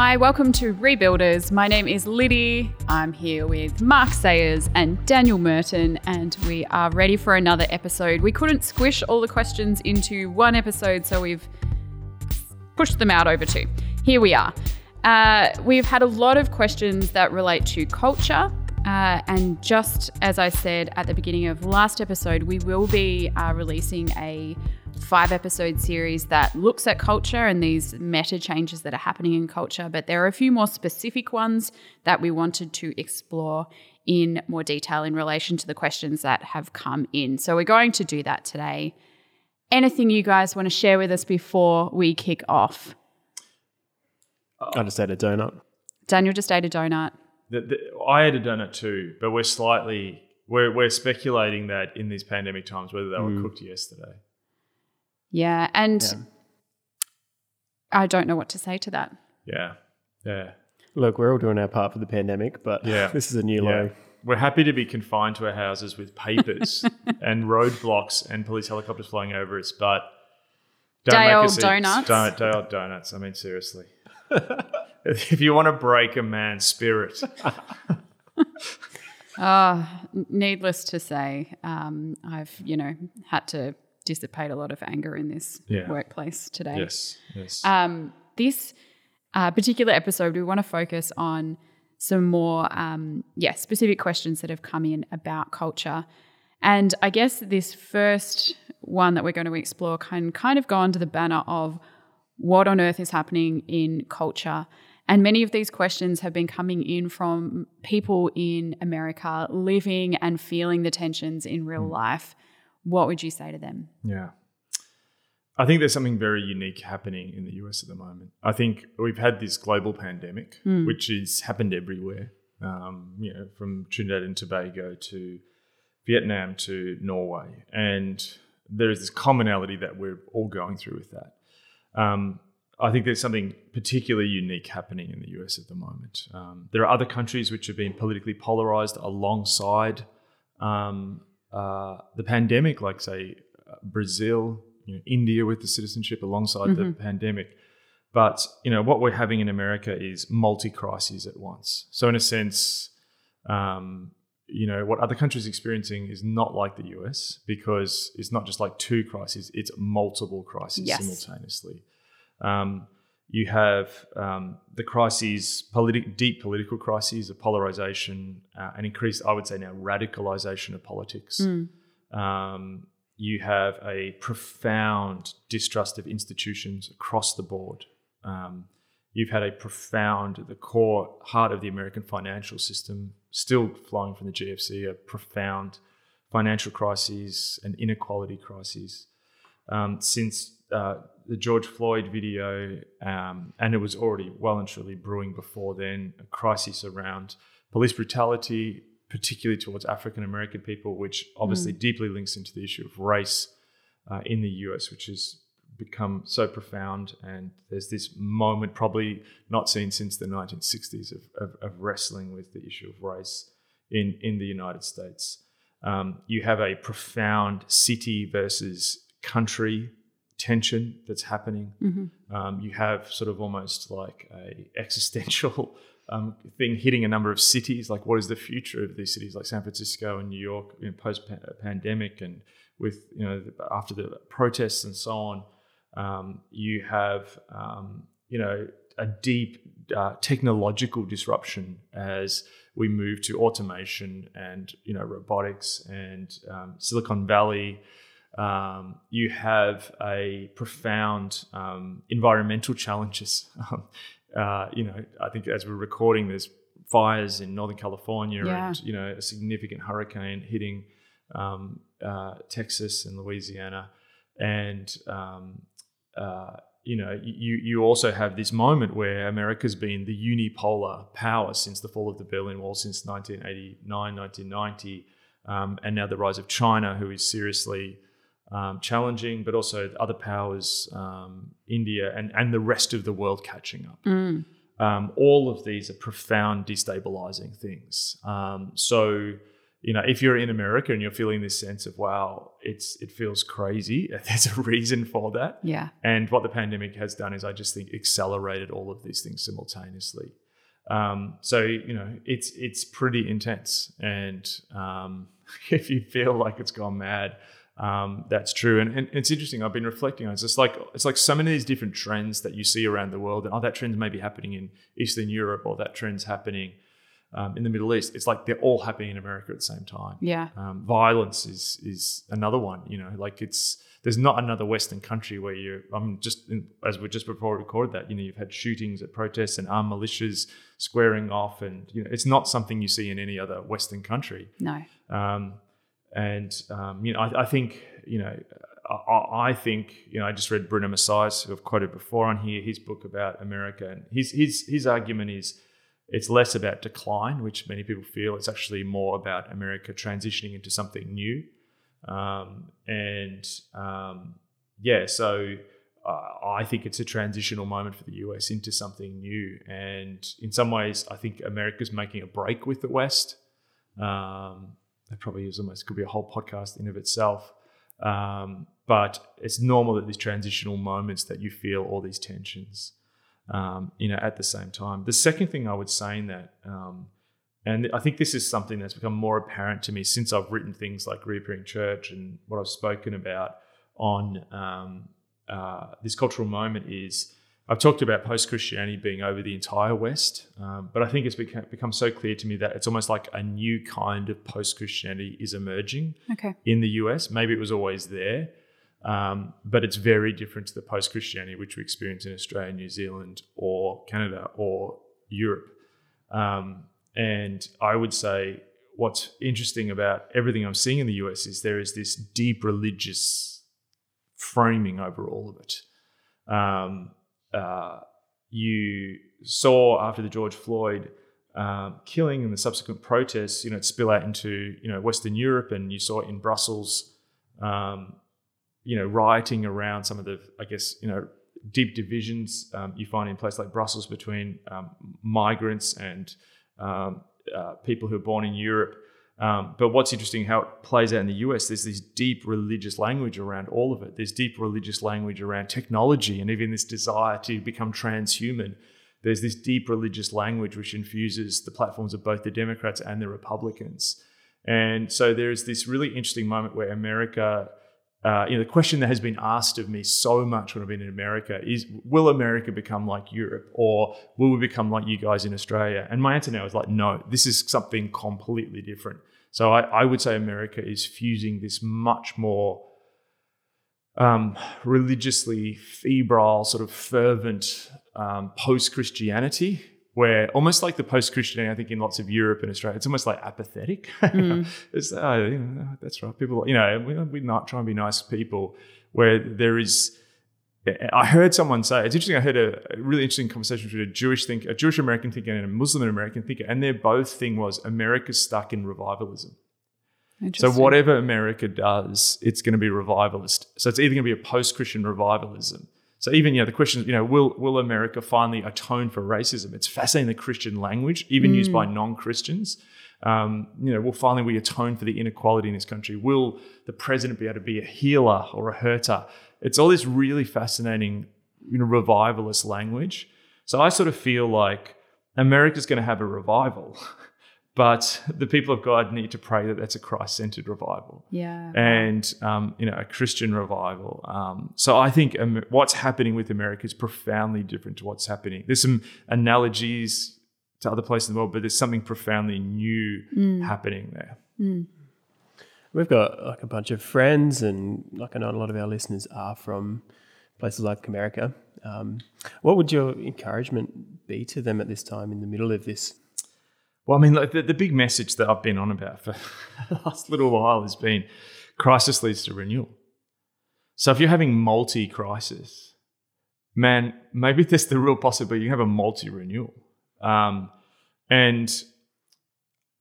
Hi, welcome to Rebuilders. My name is Liddy. I'm here with Mark Sayers and Daniel Merton, and we are ready for another episode. We couldn't squish all the questions into one episode, so we've pushed them out over two. Here we are. Uh, we've had a lot of questions that relate to culture. Uh, and just as I said at the beginning of last episode, we will be uh, releasing a five episode series that looks at culture and these meta changes that are happening in culture. But there are a few more specific ones that we wanted to explore in more detail in relation to the questions that have come in. So we're going to do that today. Anything you guys want to share with us before we kick off? I just ate a donut. Daniel just ate a donut. The, the, I ate a donut too, but we're slightly we're we're speculating that in these pandemic times whether they were mm. cooked yesterday. Yeah, and Yeah. I don't know what to say to that. Yeah, yeah, Look, we're all doing our part for the pandemic, but Yeah. this is a new yeah. low. We're happy to be confined to our houses with papers and roadblocks and police helicopters flying over us, but don't Day make old us eat- donuts. Don't, day old donuts. I mean, seriously. if you want to break a man's spirit, Ah, needless to say, um, I've you know had to dissipate a lot of anger in this Yeah. workplace today. yes, yes, Um, this uh, particular episode, we want to focus on some more, um, yeah, specific questions that have come in about culture. And I guess this first one that we're going to explore can kind of go under the banner of what on earth is happening in culture. And many of these questions have been coming in from people in America living and feeling the tensions in real life. What would you say to them? Yeah. I think there's something very unique happening in the US at the moment. I think we've had this global pandemic, which has happened everywhere, um, you know, from Trinidad and Tobago to Vietnam to Norway. And there is this commonality that we're all going through with that. Um, I think there's something particularly unique happening in the US at the moment. Um, there are other countries which have been politically polarized alongside um, uh, the pandemic, like say uh, Brazil, you know, India with the citizenship alongside the pandemic. But you know what we're having in America is multi crises at once. So in a sense, um, you know what other countries experiencing is not like the US because it's not just like two crises; it's multiple crises Yes. simultaneously. Um, you have um, the crises, politi- deep political crises of polarization, uh, and increased, I would say now, radicalization of politics. Um, you have a profound distrust of institutions across the board. Um, you've had a profound, the core heart of the American financial system, still flowing from the GFC, a profound financial crises and inequality crises. Um, since uh, the George Floyd video, um, and it was already well and truly brewing before then, a crisis around police brutality, particularly towards African American people, which obviously deeply links into the issue of race uh, in the US, which has become so profound. And there's this moment, probably not seen since the 1960s, of, of, of wrestling with the issue of race in, in the United States. Um, you have a profound city versus country tension that's happening. Um, you have sort of almost like a existential um, thing hitting a number of cities. Like, what is the future of these cities, like San Francisco and New York, you know, post pandemic, and with you know after the protests and so on. Um, you have um, you know a deep uh, technological disruption as we move to automation and you know robotics and um, Silicon Valley. Um, you have a profound um, environmental challenges. Um, uh, you know, I think as we're recording, there's fires in Northern California Yeah. and you know a significant hurricane hitting um, uh, Texas and Louisiana, and um, uh, you know you you also have this moment where America's been the unipolar power since the fall of the Berlin Wall since 1989, 1990, um, and now the rise of China, who is seriously um, challenging, but also other powers, um, India and, and the rest of the world catching up. Um, all of these are profound destabilizing things. Um, so you know, if you're in America and you're feeling this sense of wow, it's it feels crazy, there's a reason for that. Yeah. And what the pandemic has done is, I just think, accelerated all of these things simultaneously. Um, so you know, it's it's pretty intense, and um, if you feel like it's gone mad, um, that's true. And, and, it's interesting. I've been reflecting on it. It's like it's like so many of these different trends that you see around the world, and oh, that trend's maybe happening in Eastern Europe, or that trend's happening um, in the Middle East. It's like they're all happening in America at the same time. Yeah. Um, violence is is another one. You know, like it's there's not another Western country where you. I'm just in, as we just before we recorded that. You know, you've had shootings at protests and armed militias squaring off, and you know, it's not something you see in any other Western country. No. And um, you know, I, I, think you know, I, I, think you know, I just read Bruno Maçães, who I've quoted before on here, his book about America, and his his his argument is it's less about decline, which many people feel. It's actually more about America transitioning into something new. Um, and um, yeah, so uh, I think it's a transitional moment for the US into something new. And in some ways, I think America's making a break with the West. Um, that probably is almost could be a whole podcast in of itself. Um, but it's normal that these transitional moments that you feel all these tensions um, you know, at the same time. The second thing I would say in that, um, and I think this is something that's become more apparent to me since I've written things like Reappearing Church and what I've spoken about on um, uh, this cultural moment is I've talked about post Christianity being over the entire West, um, but I think it's become, become so clear to me that it's almost like a new kind of post Christianity is emerging okay. in the US. Maybe it was always there, um, but it's very different to the post Christianity which we experience in Australia, New Zealand, or Canada, or Europe. Um, and I would say what's interesting about everything I'm seeing in the US is there is this deep religious framing over all of it. Um, uh, you saw after the George Floyd um, killing and the subsequent protests, you know, it spill out into you know Western Europe, and you saw it in Brussels um, you know, rioting around some of the, I guess, you know, deep divisions um, you find in places like Brussels between um, migrants and um, uh, people who are born in Europe. Um, but what's interesting, how it plays out in the US, there's this deep religious language around all of it. There's deep religious language around technology and even this desire to become transhuman. There's this deep religious language which infuses the platforms of both the Democrats and the Republicans. And so there's this really interesting moment where America uh, you know, the question that has been asked of me so much when I've been in America is, will America become like Europe or will we become like you guys in Australia? And my answer now is like, no, this is something completely different. So I, I would say America is fusing this much more um, religiously febrile, sort of fervent um, post Christianity where almost like the post-Christianity, I think in lots of Europe and Australia, it's almost like apathetic. Mm. it's, oh, you know, that's right. People, you know, we're not trying to be nice people. Where there is, I heard someone say it's interesting. I heard a, a really interesting conversation between a Jewish think, a Jewish American thinker, and a Muslim American thinker, and their both thing was America's stuck in revivalism. So whatever America does, it's going to be revivalist. So it's either going to be a post-Christian revivalism so even you know the question, you know, will will America finally atone for racism? It's fascinating the Christian language, even mm. used by mm. non-Christians. Um, you know, will finally we atone for the inequality in this country? Will the president be able to be a healer or a hurter? It's all this really fascinating, you know, revivalist language. So I sort of feel like America's going to have a revival. but the people of God need to pray that that's a Christ-centered revival, yeah, and um, you know a Christian revival. Um, so I think um, what's happening with America is profoundly different to what's happening. There's some analogies to other places in the world, but there's something profoundly new mm. happening there. Mm. We've got like a bunch of friends, and like I know a lot of our listeners are from places like America. Um, what would your encouragement be to them at this time in the middle of this well, I mean, like the, the big message that I've been on about for the last little while has been crisis leads to renewal. So if you're having multi crisis, man, maybe there's the real possibility you have a multi renewal. Um, and,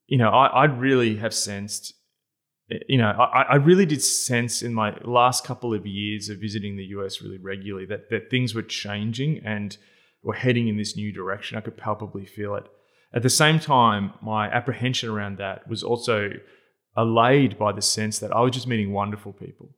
you know, I, I really have sensed, you know, I, I really did sense in my last couple of years of visiting the US really regularly that, that things were changing and were heading in this new direction. I could palpably feel it. At the same time, my apprehension around that was also allayed by the sense that I was just meeting wonderful people.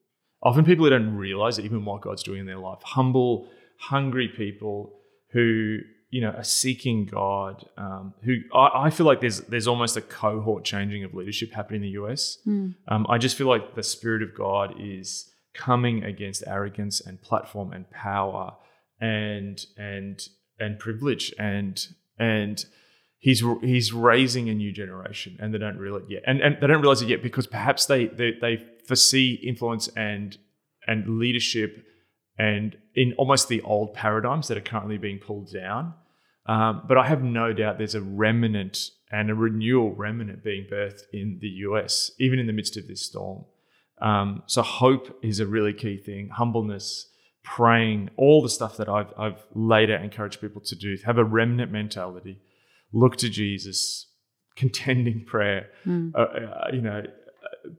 Often people who don't realize that even what God's doing in their life, humble, hungry people who you know are seeking God. Um, who I, I, feel like there's there's almost a cohort changing of leadership happening in the US. Mm. Um, I just feel like the Spirit of God is coming against arrogance and platform and power and and and privilege and and he's he's raising a new generation and they don't realize it yet and and they don't realize it yet because perhaps they they, they foresee influence and and leadership and in almost the old paradigms that are currently being pulled down. Um, but I have no doubt there's a remnant and a renewal remnant being birthed in the US even in the midst of this storm. Um, so hope is a really key thing. Humbleness praying all the stuff that I've, I've later encouraged people to do have a remnant mentality look to Jesus, contending prayer, Mm. uh, uh, you know,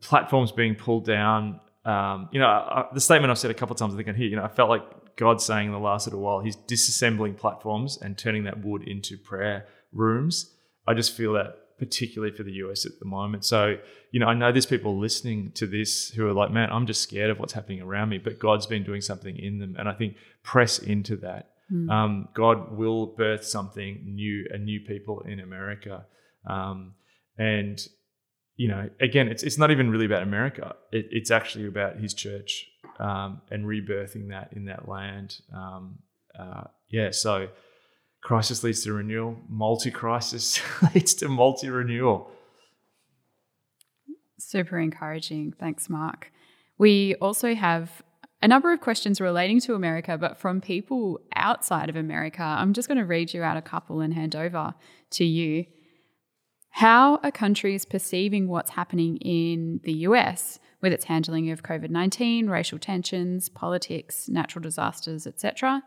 platforms being pulled down. Um, you know, uh, the statement I've said a couple of times, I think, on here, you know, I felt like God saying in the last little while, He's disassembling platforms and turning that wood into prayer rooms. I just feel that particularly for the US at the moment. So, you know, I know there's people listening to this who are like, man, I'm just scared of what's happening around me, but God's been doing something in them. And I think press into that. Mm. Um, God will birth something new, a new people in America. Um, and, you know, again, it's, it's not even really about America. It, it's actually about his church um, and rebirthing that in that land. Um, uh, yeah, so crisis leads to renewal, multi crisis leads to multi renewal. Super encouraging. Thanks, Mark. We also have a number of questions relating to America, but from people outside of America. I'm just going to read you out a couple and hand over to you. How are countries perceiving what's happening in the US with its handling of COVID 19, racial tensions, politics, natural disasters, etc.?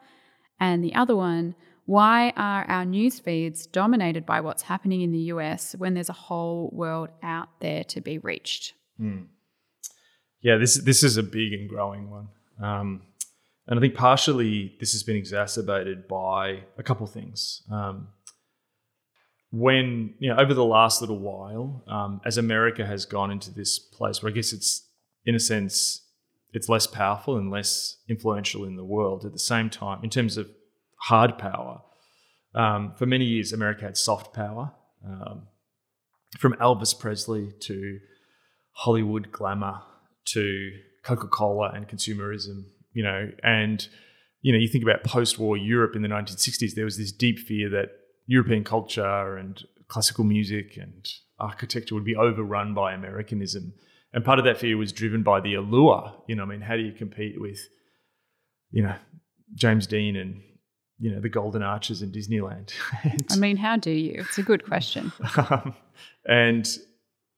And the other one, why are our news feeds dominated by what's happening in the US when there's a whole world out there to be reached? Hmm. Yeah, this this is a big and growing one, um, and I think partially this has been exacerbated by a couple things. Um, when you know over the last little while, um, as America has gone into this place where I guess it's in a sense it's less powerful and less influential in the world. At the same time, in terms of hard power, um, for many years America had soft power, um, from Elvis Presley to Hollywood glamour to Coca Cola and consumerism. You know, and you know you think about post-war Europe in the 1960s. There was this deep fear that European culture and classical music and architecture would be overrun by Americanism. And part of that fear was driven by the allure. You know, I mean, how do you compete with, you know, James Dean and, you know, the Golden Arches in Disneyland? I mean, how do you? It's a good question. um, and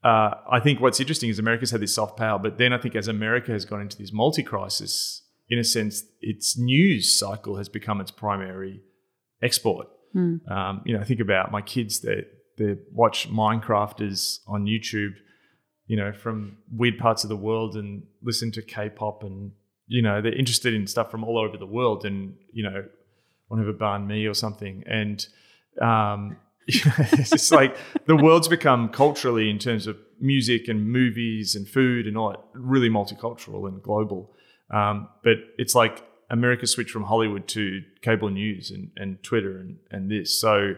uh, I think what's interesting is America's had this soft power, but then I think as America has gone into this multi crisis, in a sense, its news cycle has become its primary export. Hmm. Um, you know, think about my kids that they watch Minecrafters on YouTube, you know, from weird parts of the world and listen to K-pop and you know they're interested in stuff from all over the world and you know want to have a mi or something and um, it's just like the world's become culturally in terms of music and movies and food and all that really multicultural and global. Um, but it's like America switched from Hollywood to cable news and, and Twitter and, and this. So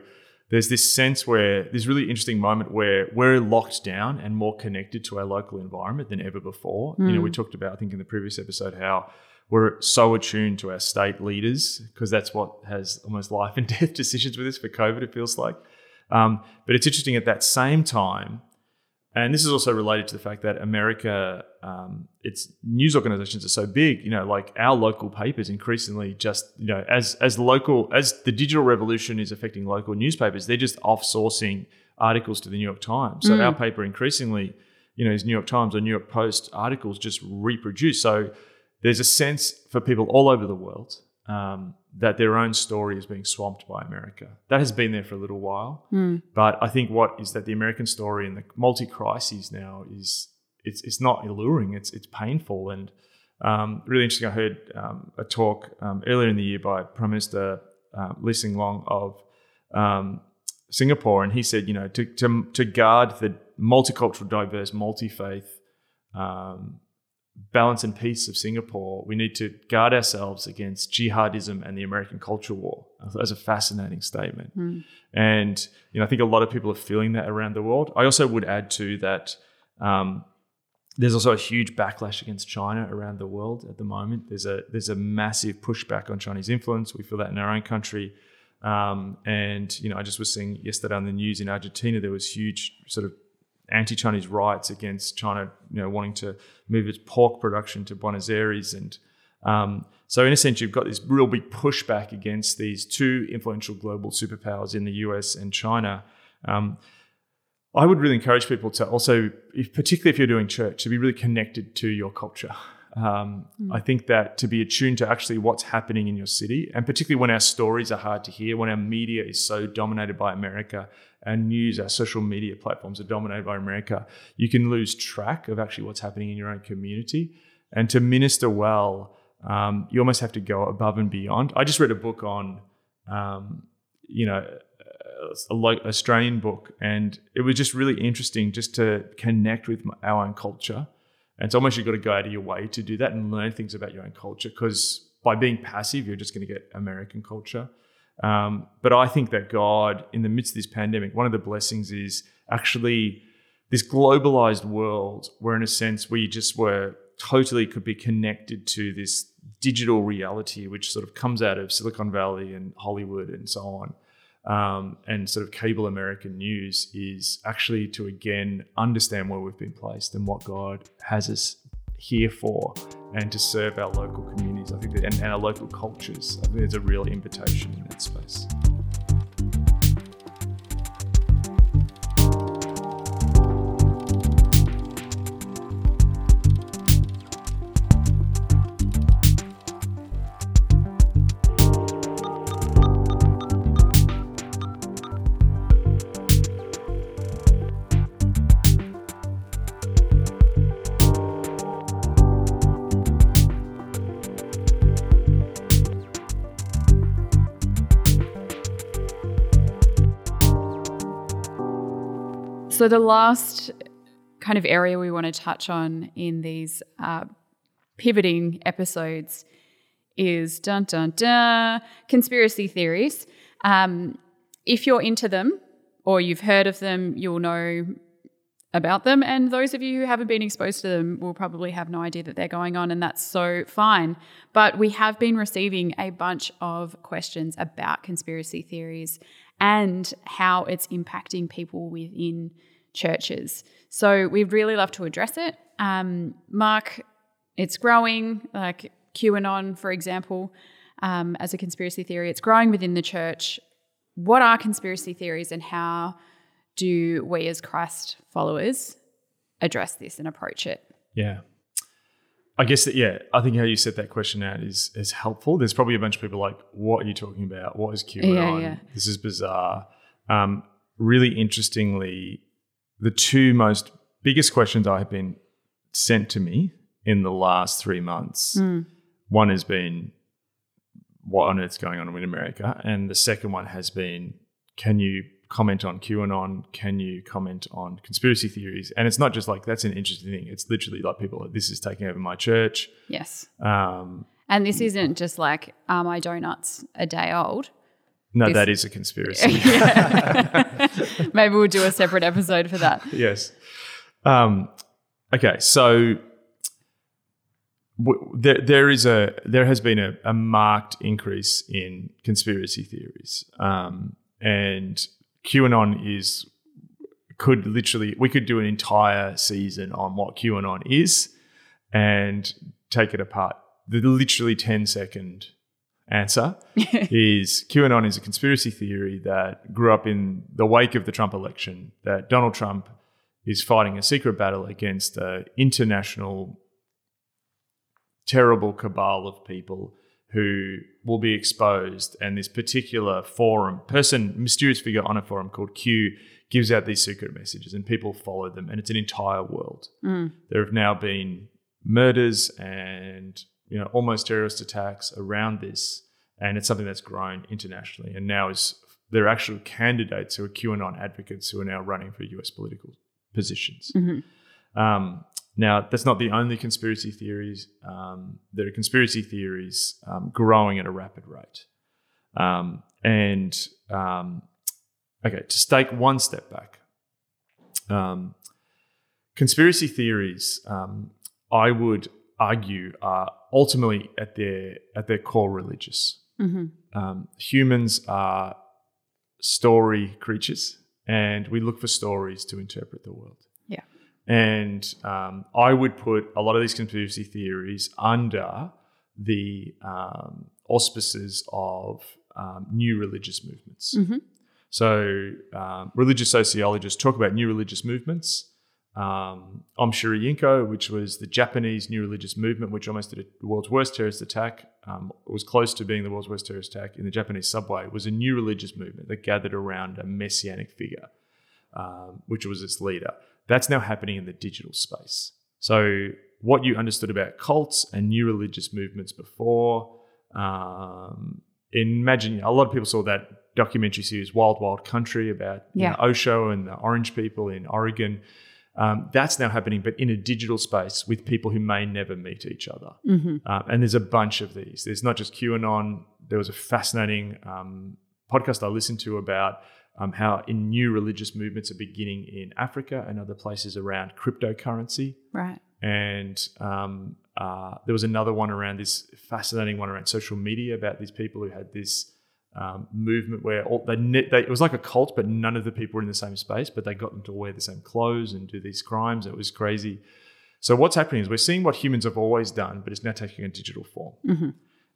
there's this sense where this really interesting moment where we're locked down and more connected to our local environment than ever before. You know, we talked about, I think in the previous episode, how we're so attuned to our state leaders because that's what has almost life and death decisions with us for COVID, it feels like. Um, but it's interesting at that same time, and this is also related to the fact that America, um, its news organizations are so big. You know, like our local papers increasingly just, you know, as as local as the digital revolution is affecting local newspapers, they're just off-sourcing articles to the New York Times. So our paper increasingly, you know, is New York Times or New York Post articles just reproduced. So there's a sense for people all over the world um, that their own story is being swamped by America. That has been there for a little while, but I think what is that the American story and the multi crises now is it's it's not alluring. It's it's painful and um, really interesting. I heard um, a talk um, earlier in the year by Prime Minister uh, Lee Hsien Loong of um, Singapore, and he said, you know, to to, to guard the multicultural, diverse, multi faith, um, balance and peace of Singapore, we need to guard ourselves against jihadism and the American culture war. That's a fascinating statement. Mm. And you know, I think a lot of people are feeling that around the world. I also would add to that um, there's also a huge backlash against China around the world at the moment. There's a there's a massive pushback on Chinese influence. We feel that in our own country. Um, and you know, I just was seeing yesterday on the news in Argentina there was huge sort of anti-Chinese riots against China, you know, wanting to move its pork production to Buenos Aires, and um, so in a sense, you've got this real big pushback against these two influential global superpowers in the US and China. Um, I would really encourage people to also, if, particularly if you're doing church, to be really connected to your culture. Um, mm. I think that to be attuned to actually what's happening in your city, and particularly when our stories are hard to hear, when our media is so dominated by America, our news, our social media platforms are dominated by America, you can lose track of actually what's happening in your own community. And to minister well, um, you almost have to go above and beyond. I just read a book on, um, you know, a, a Australian book, and it was just really interesting just to connect with our own culture. And it's almost you've got to go out of your way to do that and learn things about your own culture because by being passive, you're just going to get American culture. Um, but I think that God, in the midst of this pandemic, one of the blessings is actually this globalized world where, in a sense, we just were totally could be connected to this digital reality, which sort of comes out of Silicon Valley and Hollywood and so on. Um, and sort of cable American news is actually to again understand where we've been placed and what God has us here for and to serve our local communities. I think that, and, and our local cultures. I think there's a real invitation in that space. So, the last kind of area we want to touch on in these uh, pivoting episodes is dun dun dun conspiracy theories. Um, if you're into them or you've heard of them, you'll know about them. And those of you who haven't been exposed to them will probably have no idea that they're going on, and that's so fine. But we have been receiving a bunch of questions about conspiracy theories and how it's impacting people within churches. So we'd really love to address it. Um, Mark, it's growing, like QAnon, for example, um, as a conspiracy theory, it's growing within the church. What are conspiracy theories and how do we as Christ followers address this and approach it? Yeah. I guess that yeah, I think how you set that question out is is helpful. There's probably a bunch of people like, "What are you talking about? What is QAnon? Yeah, yeah. This is bizarre." Um, really interestingly, the two most biggest questions I have been sent to me in the last three months. Mm. One has been, what on earth's going on in America? And the second one has been, can you comment on QAnon? Can you comment on conspiracy theories? And it's not just like that's an interesting thing. It's literally like people like this is taking over my church. Yes. Um, and this isn't just like are my donuts a day old? No, this, that is a conspiracy. Maybe we'll do a separate episode for that. Yes. Um, okay, so w- there there is a there has been a, a marked increase in conspiracy theories, um, and QAnon is could literally we could do an entire season on what QAnon is and take it apart. The literally 10 second answer is QAnon is a conspiracy theory that grew up in the wake of the Trump election, that Donald Trump is fighting a secret battle against an international terrible cabal of people who will be exposed. And this particular forum, person, mysterious figure on a forum called Q, gives out these secret messages and people follow them. And it's an entire world. Mm. There have now been murders and you know, almost terrorist attacks around this, and it's something that's grown internationally. And now is there are actual candidates who are QAnon advocates who are now running for US political positions. Um, now, that's not the only conspiracy theories. Um, there are conspiracy theories um, growing at a rapid rate. Um, and um, okay, to take one step back, um, conspiracy theories, um, I would argue, are ultimately at their at their core religious. Um, humans are story creatures, and we look for stories to interpret the world. And um, I would put a lot of these conspiracy theories under the um, auspices of um, new religious movements. So, um, religious sociologists talk about new religious movements. Um, Aum Shinrikyo, which was the Japanese new religious movement, which almost did the world's worst terrorist attack, um, was close to being the world's worst terrorist attack in the Japanese subway, was a new religious movement that gathered around a messianic figure, um, which was its leader. That's now happening in the digital space. So, what you understood about cults and new religious movements before, um, imagine a lot of people saw that documentary series Wild Wild Country about you know, Osho and the Orange people in Oregon. Um, that's now happening, but in a digital space with people who may never meet each other. Um, and there's a bunch of these. There's not just QAnon. There was a fascinating um, podcast I listened to about um, how in new religious movements are beginning in Africa and other places around cryptocurrency. Right. And um, uh, there was another one around this fascinating one around social media about these people who had this um, movement where all, they, they it was like a cult, but none of the people were in the same space, but they got them to wear the same clothes and do these crimes. It was crazy. So what's happening is we're seeing what humans have always done, but it's now taking a digital form.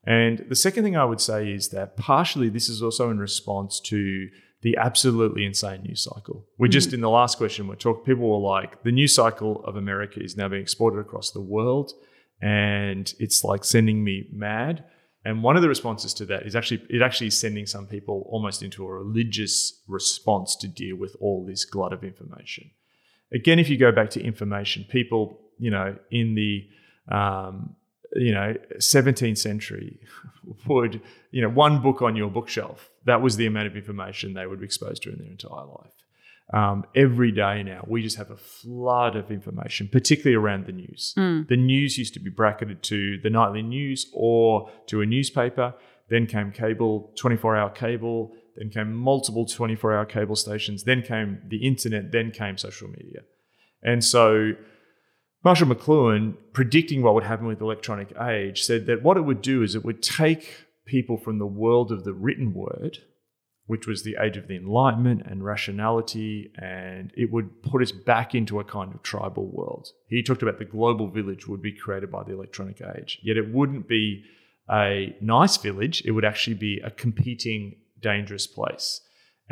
And the second thing I would say is that partially this is also in response to the absolutely insane news cycle. We just in the last question we talked, people were like, the news cycle of America is now being exported across the world, and it's like sending me mad. And one of the responses to that is actually it actually is sending some people almost into a religious response to deal with all this glut of information. Again, if you go back to information, people, you know, in the um, you know 17th century would you know one book on your bookshelf that was the amount of information they would be exposed to in their entire life. Um, every day now we just have a flood of information particularly around the news. The news used to be bracketed to the nightly news or to a newspaper then came cable 24 hour cable then came multiple 24 hour cable stations then came the internet then came social media. And so Marshall McLuhan, predicting what would happen with electronic age, said that what it would do is it would take people from the world of the written word, which was the age of the Enlightenment and rationality, and it would put us back into a kind of tribal world. He talked about the global village would be created by the electronic age, yet it wouldn't be a nice village, it would actually be a competing, dangerous place.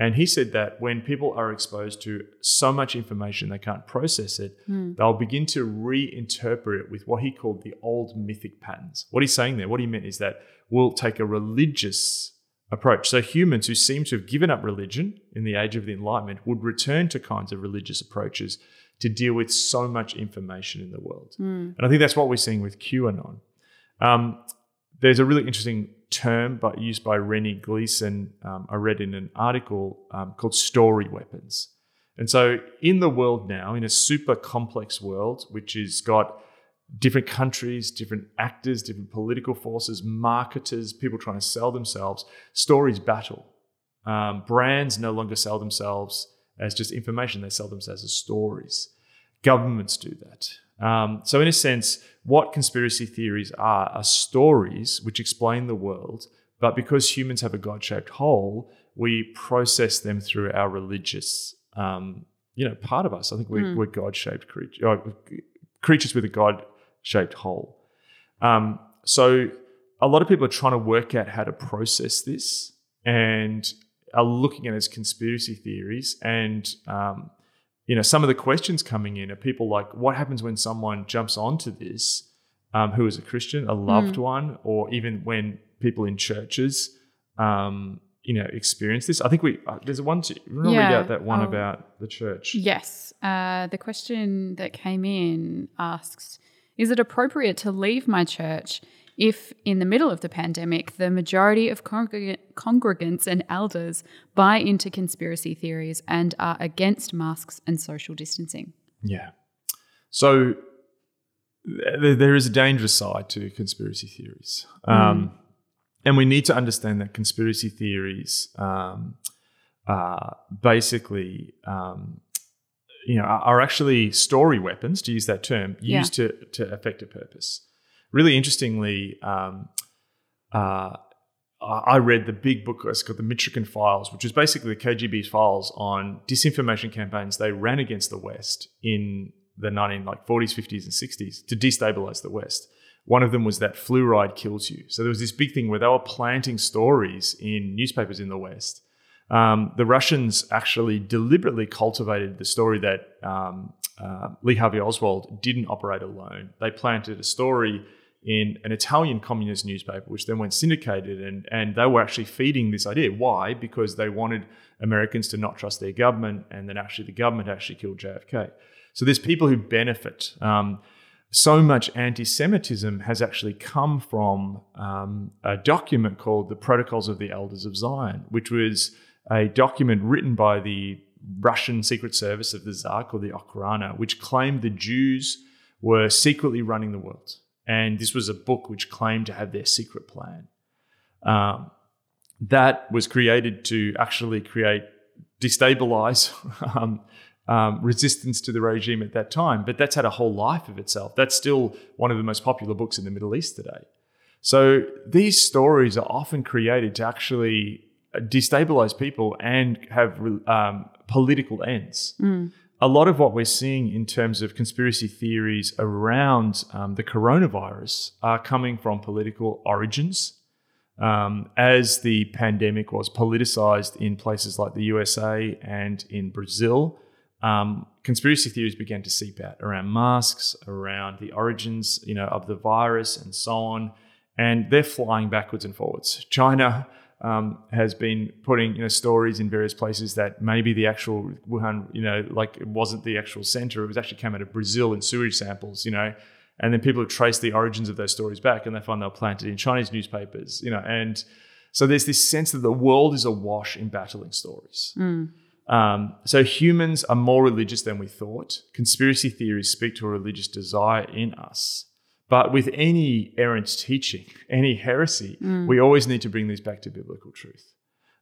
And he said that when people are exposed to so much information they can't process it, they'll begin to reinterpret it with what he called the old mythic patterns. What he's saying there, what he meant is that we'll take a religious approach. So humans who seem to have given up religion in the age of the Enlightenment would return to kinds of religious approaches to deal with so much information in the world. And I think that's what we're seeing with QAnon. Um, there's a really interesting term but used by Rennie Gleason, um, I read in an article um, called story weapons. And so, in the world now, in a super complex world, which has got different countries, different actors, different political forces, marketers, people trying to sell themselves, stories battle. Um, brands no longer sell themselves as just information, they sell themselves as stories. Governments do that. Um, so, in a sense, what conspiracy theories are are stories which explain the world, but because humans have a God shaped hole, we process them through our religious, um, you know, part of us. I think we're, we're God shaped creatures, creatures with a God shaped hole. Um, so, a lot of people are trying to work out how to process this and are looking at it as conspiracy theories and um, you know, some of the questions coming in are people like, what happens when someone jumps onto this um, who is a Christian, a loved one, or even when people in churches, um, you know, experience this? I think we, uh, there's a one, to, read Yeah, out that one I'll- about the church? Yes. Uh, the question that came in asks Is it appropriate to leave my church if, in the middle of the pandemic, the majority of congreg- congregants and elders buy into conspiracy theories and are against masks and social distancing? Yeah. So th- there is a dangerous side to conspiracy theories. Um, and we need to understand that conspiracy theories um, are basically, um, you know, are, are actually story weapons, to use that term, Yeah. used to, to effect a purpose. Really interestingly, um, uh, I read the big book, it's called the Mitrokhin Files, which is basically the KGB's files on disinformation campaigns they ran against the West in the 19 like 40s, 50s, and 60s to destabilize the West. One of them was that fluoride kills you. So there was this big thing where they were planting stories in newspapers in the West. Um, the Russians actually deliberately cultivated the story that um, uh, Lee Harvey Oswald didn't operate alone. They planted a story in an Italian communist newspaper, which then went syndicated, and, and they were actually feeding this idea. Why? Because they wanted Americans to not trust their government, and then actually the government actually killed JFK. So there's people who benefit. Um, so much anti-Semitism has actually come from um, a document called the Protocols of the Elders of Zion, which was a document written by the Russian Secret Service of the Tsar called the Okhrana, which claimed the Jews were secretly running the world. And this was a book which claimed to have their secret plan. Um, that was created to actually create, destabilize um, um, resistance to the regime at that time. But that's had a whole life of itself. That's still one of the most popular books in the Middle East today. So these stories are often created to actually destabilize people and have um, political ends. A lot of what we're seeing in terms of conspiracy theories around um, the coronavirus are coming from political origins. Um, as the pandemic was politicized in places like the USA and in Brazil, um, conspiracy theories began to seep out around masks, around the origins, you know, of the virus, and so on. And they're flying backwards and forwards. China um, has been putting you know stories in various places that maybe the actual Wuhan, you know, like it wasn't the actual center. It was actually came out of Brazil in sewage samples, you know. And then people have traced the origins of those stories back, and they find they were planted in Chinese newspapers, you know. And so there's this sense that the world is awash in battling stories. Um, so humans are more religious than we thought. Conspiracy theories speak to a religious desire in us. But with any errant teaching, any heresy, we always need to bring these back to biblical truth.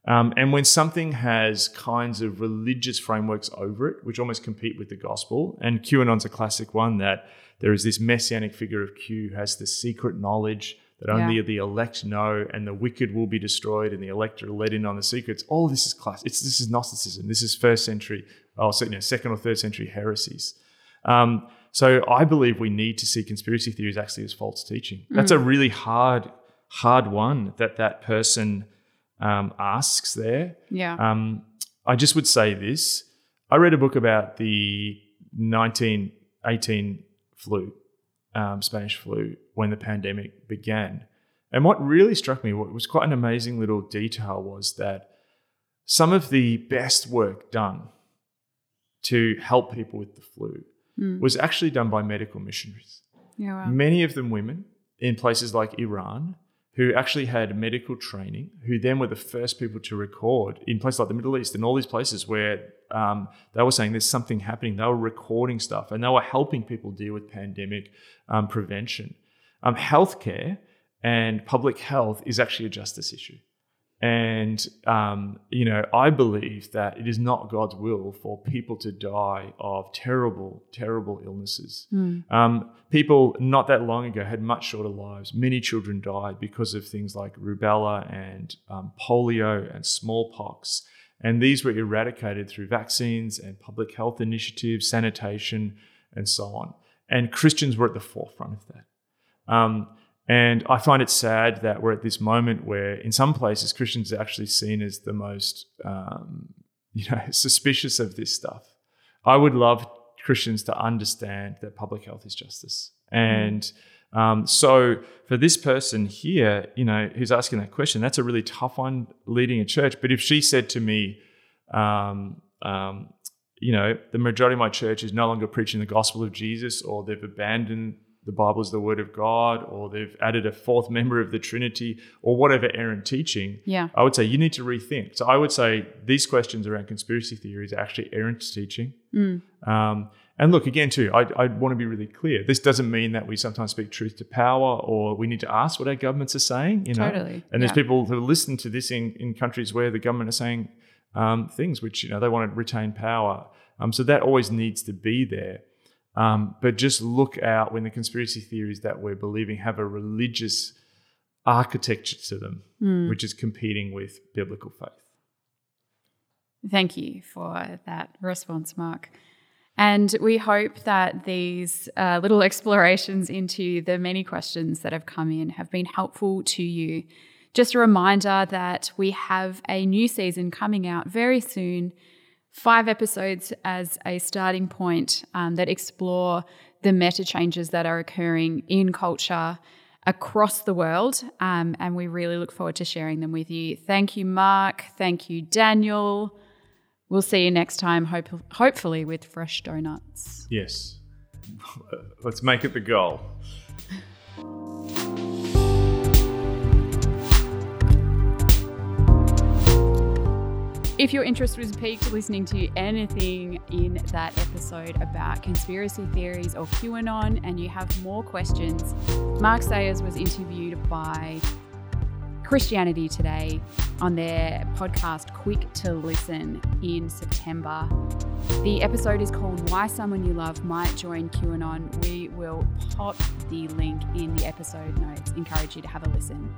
Um, and when something has kinds of religious frameworks over it, which almost compete with the gospel, and QAnon's a classic one that there is this messianic figure of Q who has this secret knowledge that only Yeah. the elect know, and the wicked will be destroyed, and the elect are let in on the secrets. All of this is class. It's this is Gnosticism. This is first century, oh, so, you know, second or third century heresies. Um, so I believe we need to see conspiracy theories actually as false teaching. That's a really hard, hard one that that person um, asks there. Yeah. Um, I just would say this. I read a book about the 1918 flu, um, Spanish flu, when the pandemic began. And what really struck me, what was quite an amazing little detail, was that some of the best work done to help people with the flu was actually done by medical missionaries yeah. Wow. many of them women in places like Iran who actually had medical training, who then were the first people to record in places like the Middle East and all these places where um, they were saying there's something happening. They were recording stuff and they were helping people deal with pandemic um, prevention. Um, healthcare and public health is actually a justice issue. And, um, you know, I believe that it is not God's will for people to die of terrible, terrible illnesses. Um, people not that long ago had much shorter lives. Many children died because of things like rubella and um, polio and smallpox. And these were eradicated through vaccines and public health initiatives, sanitation, and so on. And Christians were at the forefront of that. Um, and I find it sad that we're at this moment where, in some places, Christians are actually seen as the most, um, you know, suspicious of this stuff. I would love Christians to understand that public health is justice. And um, so, for this person here, you know, who's asking that question, that's a really tough one leading a church. But if she said to me, um, um, you know, the majority of my church is no longer preaching the gospel of Jesus, or they've abandoned the Bible is the Word of God, or they've added a fourth member of the Trinity, or whatever errant teaching, Yeah. I would say you need to rethink. So I would say these questions around conspiracy theories are actually errant teaching. Um, and look, again, too, I, I want to be really clear. This doesn't mean that we sometimes speak truth to power or we need to ask what our governments are saying. You know? Totally, And there's yeah. people who listen to this in, in countries where the government are saying um, things which, you know, they want to retain power. Um, so that always needs to be there. Um, but just look out when the conspiracy theories that we're believing have a religious architecture to them, Hmm. which is competing with biblical faith. Thank you for that response, Mark. And we hope that these uh, little explorations into the many questions that have come in have been helpful to you. Just a reminder that we have a new season coming out very soon, five episodes as a starting point um, that explore the meta changes that are occurring in culture across the world. Um, and we really look forward to sharing them with you. Thank you, Mark. Thank you, Daniel. We'll see you next time, hope, hopefully with fresh donuts. Yes. Let's make it the goal. If your interest was piqued listening to anything in that episode about conspiracy theories or QAnon and you have more questions, Mark Sayers was interviewed by Christianity Today on their podcast Quick to Listen in September. The episode is called Why Someone You Love Might Join QAnon. We will pop the link in the episode notes. Encourage you to have a listen.